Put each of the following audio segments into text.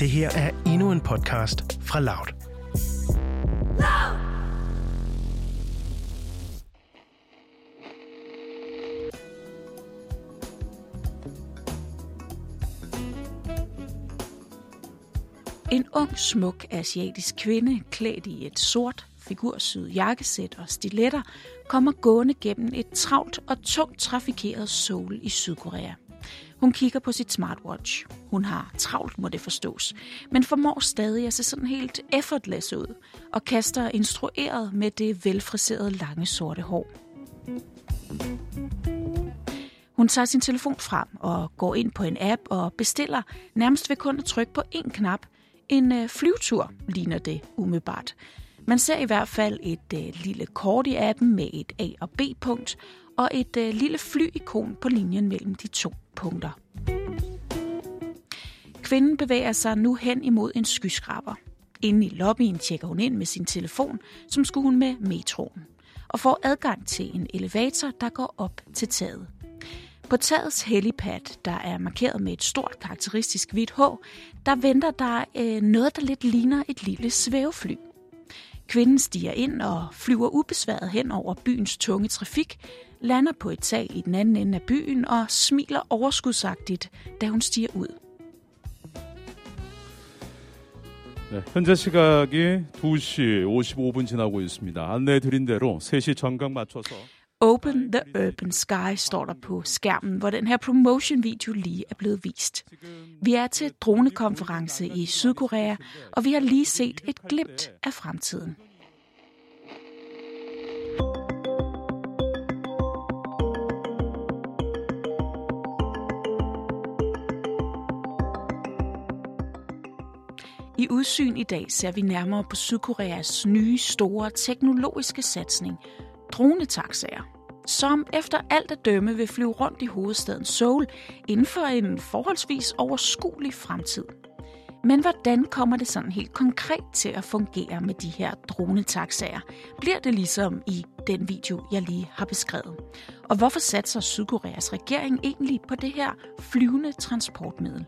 Det her er endnu en podcast fra Loud. En ung, smuk asiatisk kvinde, klædt i et sort, figursyet jakkesæt og stiletter, kommer gående gennem et travlt og tungt trafikeret Seoul i Sydkorea. Hun kigger på sit smartwatch. Hun har travlt, må det forstås, men formår stadig at se sådan helt effortless ud og kaster instrueret med det velfriserede lange sorte hår. Hun tager sin telefon frem og går ind på en app og bestiller nærmest ved kun at trykke på en knap en øh, flyvetur, ligner det umiddelbart. Man ser i hvert fald et øh, lille kort i appen med et A- og B-punkt og et øh, lille flyikon på linjen mellem de to punkter. Kvinden bevæger sig nu hen imod en skyskraber. Inde i lobbyen tjekker hun ind med sin telefon, som skulle hun med metroen, og får adgang til en elevator, der går op til taget. På tagets helipad, der er markeret med et stort karakteristisk hvidt H, der venter der øh, noget, der lidt ligner et lille svævefly. Kvinden stiger ind og flyver ubesværet hen over byens tunge trafik, lander på et tag i den anden ende af byen og smiler overskudsagtigt, da hun stiger ud. 네, 현재 시각이 2시 55분 지나고 있습니다. 안내 드린 대로 3시 정각 맞춰서 Open the Urban Sky står der på skærmen, hvor den her promotion-video lige er blevet vist. Vi er til dronekonference i Sydkorea, og vi har lige set et glimt af fremtiden. I udsyn i dag ser vi nærmere på Sydkoreas nye store teknologiske satsning, dronetaxaer, som efter alt at dømme vil flyve rundt i hovedstaden Seoul inden for en forholdsvis overskuelig fremtid. Men hvordan kommer det sådan helt konkret til at fungere med de her dronetaxaer? Bliver det ligesom i den video, jeg lige har beskrevet? Og hvorfor satser Sydkoreas regering egentlig på det her flyvende transportmiddel?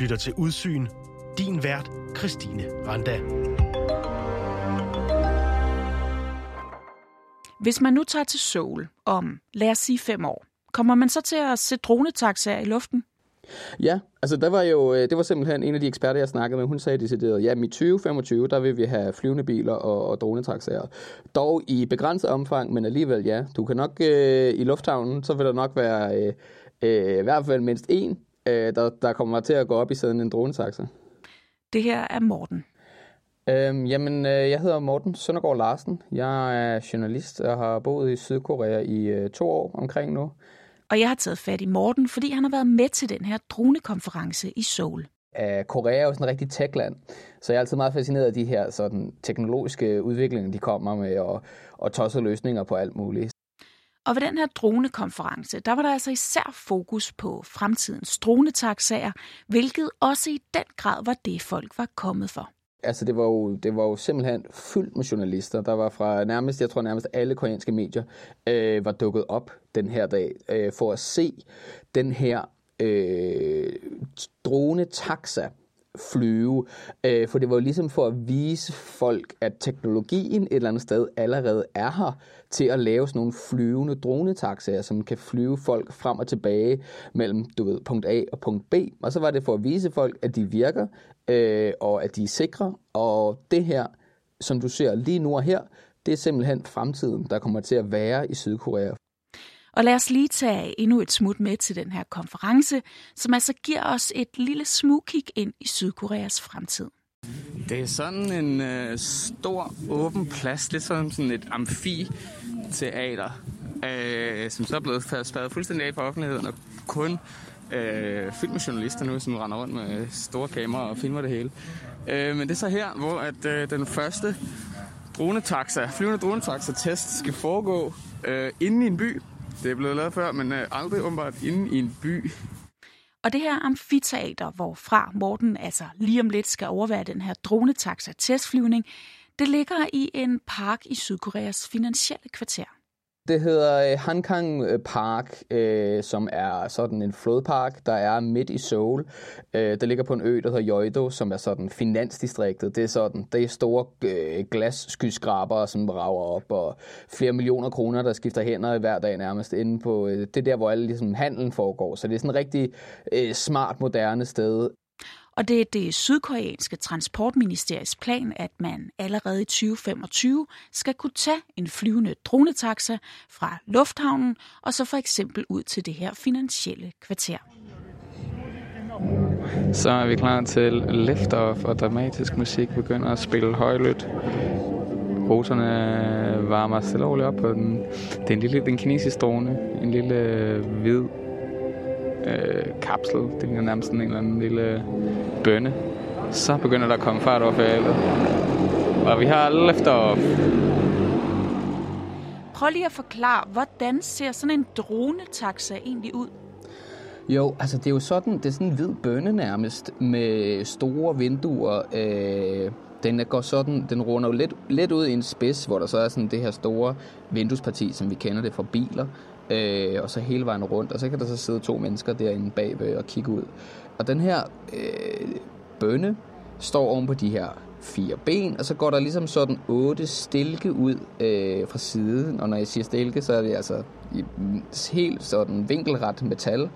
Lytter til Udsyn. Din vært, Christine Randa. Hvis man nu tager til Seoul om, lad os sige fem år, kommer man så til at se dronetaxaer i luften? Ja, altså der var jo, øh, det var simpelthen en af de eksperter, jeg snakkede med, hun sagde decideret, ja, i 2025, der vil vi have flyvende biler og, og dronetaxaer. Dog i begrænset omfang, men alligevel ja. Du kan nok øh, i lufthavnen, så vil der nok være øh, øh, i hvert fald mindst en, øh, der, der kommer til at gå op i sådan en dronetaxa. Det her er Morten. Øhm, jamen, øh, jeg hedder Morten Søndergaard Larsen. Jeg er journalist og har boet i Sydkorea i øh, to år omkring nu. Og jeg har taget fat i Morten, fordi han har været med til den her dronekonference i Seoul. Uh, Korea er jo sådan en rigtig techland, så jeg er altid meget fascineret af de her sådan, teknologiske udviklinger, de kommer med, og, og tossede løsninger på alt muligt. Og ved den her dronekonference, der var der altså især fokus på fremtidens dronetaxaer, hvilket også i den grad var det, folk var kommet for. Altså, det var, jo, det var jo simpelthen fyldt med journalister. Der var fra nærmest, jeg tror nærmest alle koreanske medier, øh, var dukket op den her dag øh, for at se den her øh, drone-taxa flyve. Øh, for det var jo ligesom for at vise folk, at teknologien et eller andet sted allerede er her til at lave sådan nogle flyvende dronetaxaer, som kan flyve folk frem og tilbage mellem du ved, punkt A og punkt B. Og så var det for at vise folk, at de virker, øh, og at de er sikre. Og det her, som du ser lige nu og her, det er simpelthen fremtiden, der kommer til at være i Sydkorea. Og lad os lige tage endnu et smut med til den her konference, som altså giver os et lille smugkig ind i Sydkoreas fremtid. Det er sådan en øh, stor, åben plads, lidt som sådan et amfiteater, øh, som så er blevet spadet fuldstændig af for offentligheden, og kun øh, fyldt med journalister nu, som render rundt med store kameraer og filmer det hele. Øh, men det er så her, hvor at øh, den første dronetaxa, flyvende dronetaxa-test skal foregå øh, inde i en by. Det er blevet lavet før, men øh, aldrig åbenbart inde i en by. Og det her amfiteater, hvorfra Morten altså lige om lidt skal overvære den her dronetaxa-testflyvning, Det ligger i en park i Sydkoreas finansielle kvarter. Det hedder øh, Hankang øh, Park, øh, som er sådan en flodpark, der er midt i Seoul. Øh, der ligger på en ø, der hedder Yeouido, som er sådan finansdistriktet. Det er sådan, det er store øh, glasskyskrabere, som rager op, og flere millioner kroner, der skifter hænder hver dag nærmest inde på. Øh, det der, hvor alle ligesom, handlen foregår. Så det er sådan et rigtig øh, smart, moderne sted. Og det er det sydkoreanske transportministeriets plan, at man allerede i 2025 skal kunne tage en flyvende dronetaxa fra lufthavnen og så for eksempel ud til det her finansielle kvarter. Så er vi klar til liftoff, og dramatisk musik begynder at spille højlydt. Roserne varmer stille og op på den. Det er en lille den kinesiske drone, en lille øh, hvid øh, kapsel. Det ligner nærmest sådan en eller anden lille bønne. Så begynder der at komme fart over fældet. Og vi har liftoff. Prøv lige at forklare, hvordan ser sådan en dronetaxa egentlig ud? Jo, altså det er jo sådan, det er sådan en hvid bønne nærmest, med store vinduer. Øh, den går sådan, den runder jo lidt, lidt ud i en spids, hvor der så er sådan det her store vinduesparti, som vi kender det fra biler øh, og så hele vejen rundt, og så kan der så sidde to mennesker derinde bagved og kigge ud. Og den her øh, bønne står oven på de her fire ben, og så går der ligesom sådan otte stilke ud øh, fra siden, og når jeg siger stilke, så er det altså i helt sådan vinkelret metal,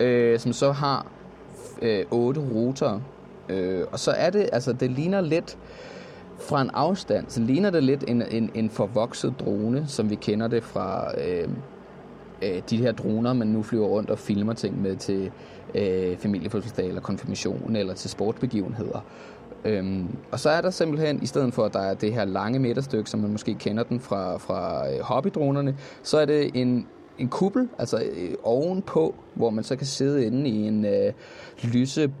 øh, som så har øh, otte rotorer. Øh, og så er det, altså det ligner lidt, fra en afstand, så ligner det lidt en, en, en forvokset drone, som vi kender det fra øh, øh, de her droner, man nu flyver rundt og filmer ting med til øh, familiefødselsdag eller konfirmation eller til sportsbegivenheder. Øhm, og så er der simpelthen, i stedet for at der er det her lange midterstykke, som man måske kender den fra, fra øh, hobbydronerne, så er det en, en kuppel, altså øh, ovenpå, hvor man så kan sidde inde i en øh, lyse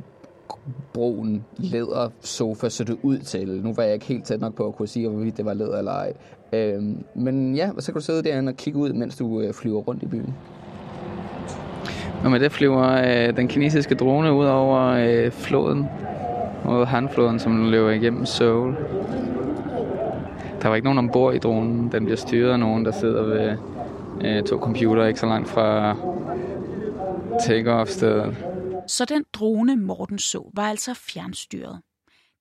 brun læder sofa så det ud til. Nu var jeg ikke helt tæt nok på at kunne sige, hvorvidt det var læder eller ej. Øhm, men ja, så kan du sidde derinde og kigge ud, mens du øh, flyver rundt i byen. Og med det flyver øh, den kinesiske drone ud over øh, floden, mod Hanfloden, som løber igennem Seoul. Der var ikke nogen ombord i dronen. Den bliver styret af nogen, der sidder ved øh, to computer ikke så langt fra take-off-stedet. Så den drone, Morten så, var altså fjernstyret.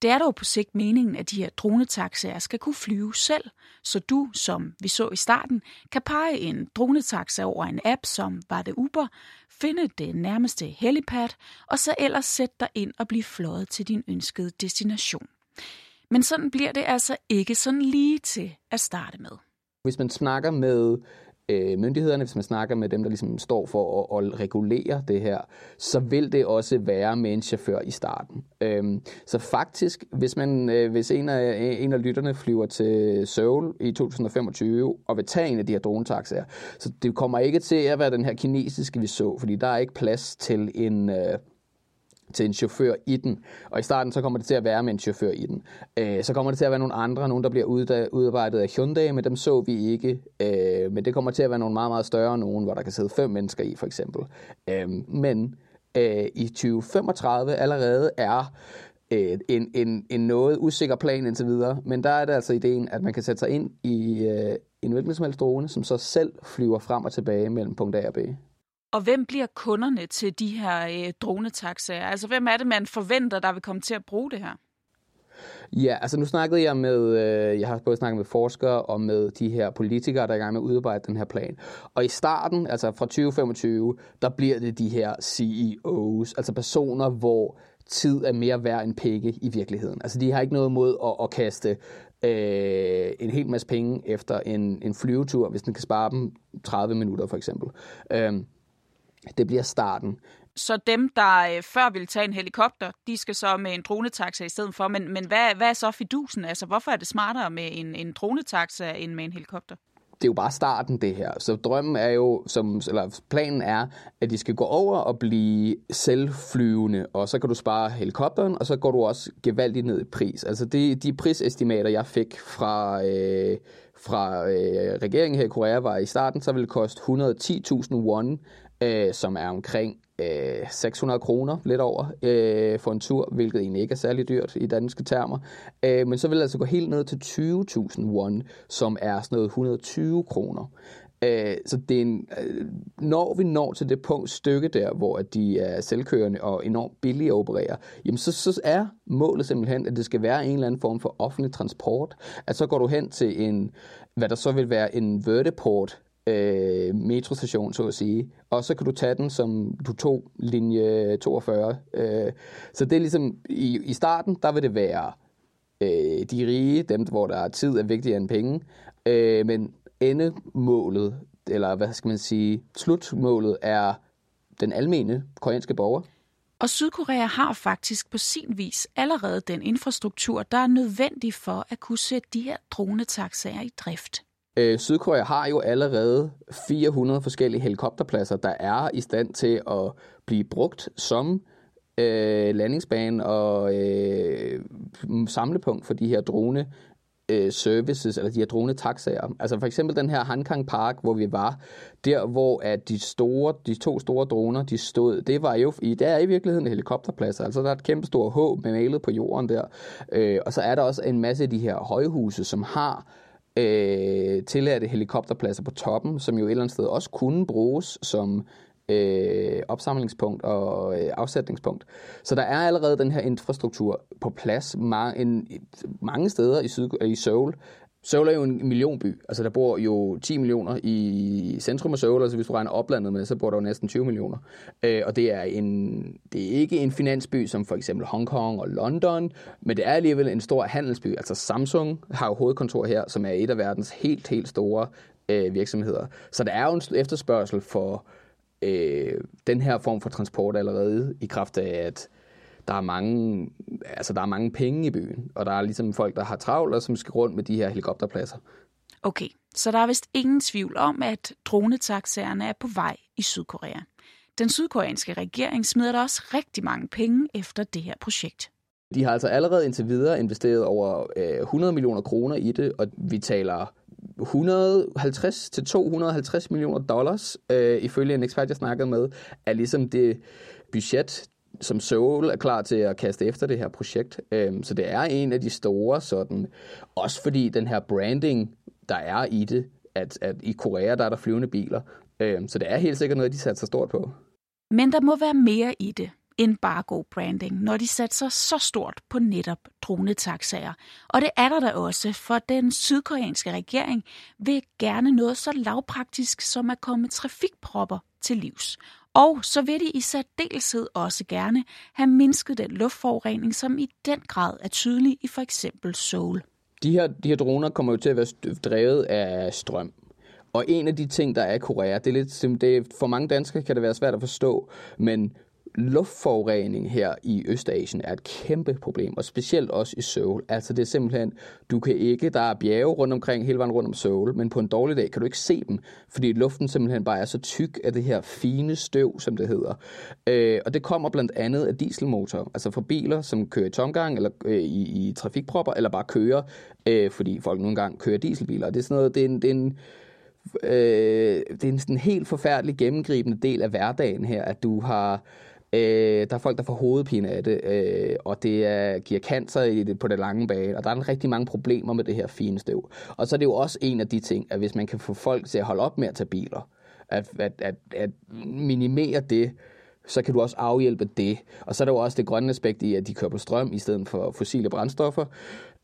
Det er dog på sigt meningen, at de her dronetaxaer skal kunne flyve selv, så du, som vi så i starten, kan pege en dronetaxa over en app, som var det Uber, finde det nærmeste helipad, og så ellers sætte dig ind og blive fløjet til din ønskede destination. Men sådan bliver det altså ikke sådan lige til at starte med. Hvis man snakker med øh, myndighederne, hvis man snakker med dem, der ligesom står for at, at regulere det her, så vil det også være med en chauffør i starten. Øhm, så faktisk, hvis, man, øh, hvis en, af, en af lytterne flyver til Seoul i 2025 og vil tage en af de her dronetaxaer, så det kommer ikke til at være den her kinesiske, vi så, fordi der er ikke plads til en... Øh, til en chauffør i den. Og i starten så kommer det til at være med en chauffør i den. Øh, så kommer det til at være nogle andre, nogle der bliver udarbejdet af Hyundai, men dem så vi ikke. Øh, men det kommer til at være nogle meget, meget større nogen, hvor der kan sidde fem mennesker i for eksempel. Øh, men øh, i 2035 allerede er øh, en, en, en noget usikker plan indtil videre, men der er det altså ideen, at man kan sætte sig ind i øh, en hvilken som helst drone, som så selv flyver frem og tilbage mellem punkt A og B. Og hvem bliver kunderne til de her øh, dronetaxaer? Altså, hvem er det, man forventer, der vil komme til at bruge det her? Ja, altså nu snakkede jeg med, øh, jeg har både snakket med forskere og med de her politikere, der er i gang med at udarbejde den her plan. Og i starten, altså fra 2025, der bliver det de her CEOs, altså personer, hvor tid er mere værd end penge i virkeligheden. Altså de har ikke noget mod at, at kaste øh, en hel masse penge efter en, en flyvetur, hvis den kan spare dem 30 minutter for eksempel. Øh, det bliver starten. Så dem, der øh, før ville tage en helikopter, de skal så med en dronetaxa i stedet for. Men, men hvad, hvad er så fidusen? Altså, hvorfor er det smartere med en, en dronetaxa end med en helikopter? det er jo bare starten, det her. Så drømmen er jo, som, eller planen er, at de skal gå over og blive selvflyvende, og så kan du spare helikopteren, og så går du også gevaldigt ned i pris. Altså det, de prisestimater, jeg fik fra, øh, fra øh, regeringen her i Korea, var i starten, så ville det koste 110.000 won, øh, som er omkring øh, 600 kroner, lidt over, øh, for en tur, hvilket egentlig ikke er særlig dyrt i danske termer. Øh, men så vil det altså gå helt ned til 20.000 won, som er sådan noget 120 kroner. Øh, så det er en, øh, når vi når til det punkt stykke der, hvor de er selvkørende og enormt billige at operere, jamen så, så er målet simpelthen, at det skal være en eller anden form for offentlig transport. At så går du hen til en, hvad der så vil være en vertiport, øh, metrostation, så at sige. Og så kan du tage den, som du tog linje 42. Øh, så det er ligesom, i, i starten, der vil det være øh, de rige, dem, hvor der er tid er vigtigere end penge. Øh, men endemålet, eller hvad skal man sige, slutmålet er den almene koreanske borger. Og Sydkorea har faktisk på sin vis allerede den infrastruktur, der er nødvendig for at kunne sætte de her dronetaxaer i drift. Øh, Sydkorea har jo allerede 400 forskellige helikopterpladser, der er i stand til at blive brugt som øh, landingsbane og øh, samlepunkt for de her drone øh, services, eller de her drone taxaer. Altså for eksempel den her Hankang Park, hvor vi var, der hvor at de, store, de to store droner, de stod, det var jo, i, der er i virkeligheden helikopterpladser, altså der er et kæmpe stort H med malet på jorden der, øh, og så er der også en masse af de her højhuse, som har øh, tilladte helikopterpladser på toppen, som jo et eller andet sted også kunne bruges som øh, opsamlingspunkt og øh, afsætningspunkt. Så der er allerede den her infrastruktur på plads ma- en, mange steder i, Syd- i Seoul. Seoul er jo en millionby. Altså der bor jo 10 millioner i centrum af Seoul, altså hvis du regner oplandet med, så bor der jo næsten 20 millioner. Øh, og det er, en, det er ikke en finansby som for eksempel Hongkong og London, men det er alligevel en stor handelsby. Altså Samsung har jo hovedkontor her, som er et af verdens helt, helt store øh, virksomheder. Så der er jo en efterspørgsel for øh, den her form for transport allerede i kraft af, at der er mange, altså der er mange penge i byen, og der er ligesom folk, der har travlt, og som skal rundt med de her helikopterpladser. Okay, så der er vist ingen tvivl om, at dronetaxaerne er på vej i Sydkorea. Den sydkoreanske regering smider der også rigtig mange penge efter det her projekt. De har altså allerede indtil videre investeret over øh, 100 millioner kroner i det, og vi taler 150 til 250 millioner dollars, øh, ifølge en ekspert, jeg snakkede med, er ligesom det budget, som Seoul er klar til at kaste efter det her projekt. Øhm, så det er en af de store sådan, også fordi den her branding, der er i det, at, at i Korea, der er der flyvende biler. Øhm, så det er helt sikkert noget, de satser stort på. Men der må være mere i det end bare god branding, når de satser så stort på netop dronetaxaer. Og det er der da også, for den sydkoreanske regering vil gerne noget så lavpraktisk som at komme trafikpropper til livs. Og så vil de i særdeleshed også gerne have mindsket den luftforurening, som i den grad er tydelig i for eksempel Seoul. De her, de her droner kommer jo til at være drevet af strøm. Og en af de ting, der er i Korea, det er lidt, det er, for mange danskere kan det være svært at forstå, men luftforurening her i Østasien er et kæmpe problem, og specielt også i Seoul. Altså det er simpelthen, du kan ikke, der er bjerge rundt omkring, hele vejen rundt om Seoul, men på en dårlig dag kan du ikke se dem, fordi luften simpelthen bare er så tyk af det her fine støv, som det hedder. Øh, og det kommer blandt andet af dieselmotor, altså fra biler, som kører i tomgang, eller øh, i, i trafikpropper, eller bare kører, øh, fordi folk nogle gange kører dieselbiler. Det er sådan noget, det er en, det er en øh, det er en sådan helt forfærdelig gennemgribende del af hverdagen her, at du har Øh, der er folk, der får hovedpine af det, øh, og det er, giver cancer i det, på det lange bane, og der er rigtig mange problemer med det her fine støv. Og så er det jo også en af de ting, at hvis man kan få folk til at holde op med at tage biler, at, at, at, at minimere det, så kan du også afhjælpe det. Og så er der jo også det grønne aspekt i, at de kører på strøm i stedet for fossile brændstoffer.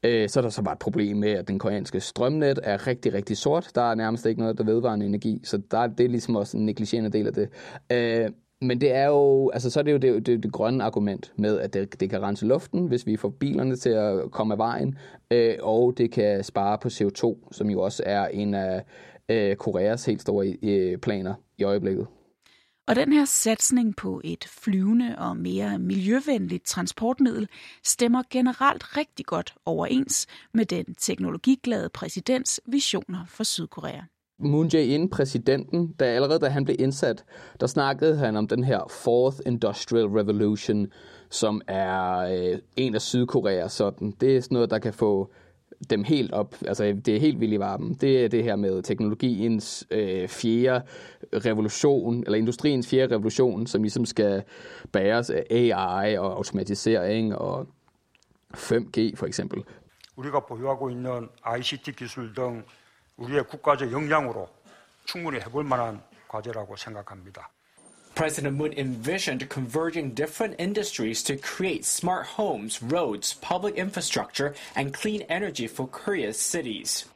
Øh, så er der så bare et problem med, at den koreanske strømnet er rigtig, rigtig sort. Der er nærmest ikke noget, der vedvarende energi, så der, det er ligesom også en negligerende del af det. Øh, men det er jo, altså så er det jo det, det, det grønne argument med, at det, det kan rense luften, hvis vi får bilerne til at komme af vejen, øh, og det kan spare på CO2, som jo også er en af øh, Koreas helt store øh, planer i øjeblikket. Og den her satsning på et flyvende og mere miljøvenligt transportmiddel stemmer generelt rigtig godt overens med den teknologiglade præsidents visioner for Sydkorea. Moon Jae-in, præsidenten, da allerede da han blev indsat, der snakkede han om den her Fourth Industrial Revolution, som er øh, en af Sydkorea sådan. Det er sådan noget, der kan få dem helt op. Altså, det er helt vildt i varmen. Det er det her med teknologiens øh, fjerde revolution, eller industriens fjerde revolution, som ligesom skal bæres af AI og automatisering og 5G for eksempel. 우리가 보유하고 있는 ICT 기술 등 우리의 국가적 역량으로 충분히 해볼 만한 과제라고 생각합니다. President Moon envisioned converging different industries to create smart homes, roads, public infrastructure, and clean energy for Korea's cities.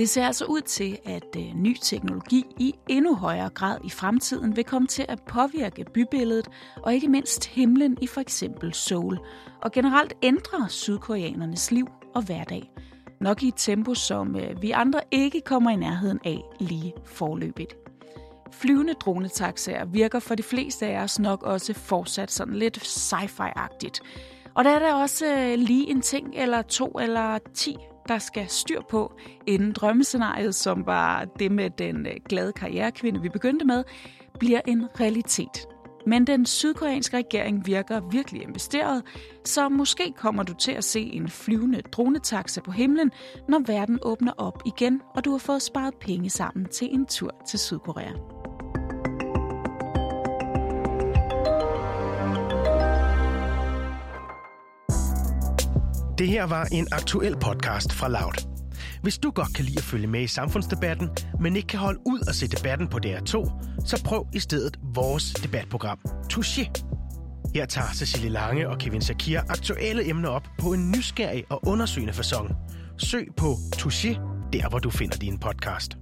Det ser altså ud til, at øh, ny teknologi i endnu højere grad i fremtiden vil komme til at påvirke bybilledet og ikke mindst himlen i for eksempel Seoul, og generelt ændre sydkoreanernes liv og hverdag. Nok i et tempo, som øh, vi andre ikke kommer i nærheden af lige forløbigt. Flyvende dronetaxaer virker for de fleste af os nok også fortsat sådan lidt sci-fi-agtigt. Og der er der også øh, lige en ting eller to eller ti der skal styr på, inden drømmescenariet, som var det med den øh, glade karrierekvinde, vi begyndte med, bliver en realitet. Men den sydkoreanske regering virker virkelig investeret, så måske kommer du til at se en flyvende dronetaxa på himlen, når verden åbner op igen, og du har fået sparet penge sammen til en tur til Sydkorea. Det her var en aktuel podcast fra Loud. Hvis du godt kan lide at følge med i samfundsdebatten, men ikke kan holde ud og se debatten på DR2, så prøv i stedet vores debatprogram, Touché. Her tager Cecilie Lange og Kevin Shakir aktuelle emner op på en nysgerrig og undersøgende façon. Søg på Touché, der hvor du finder din podcast.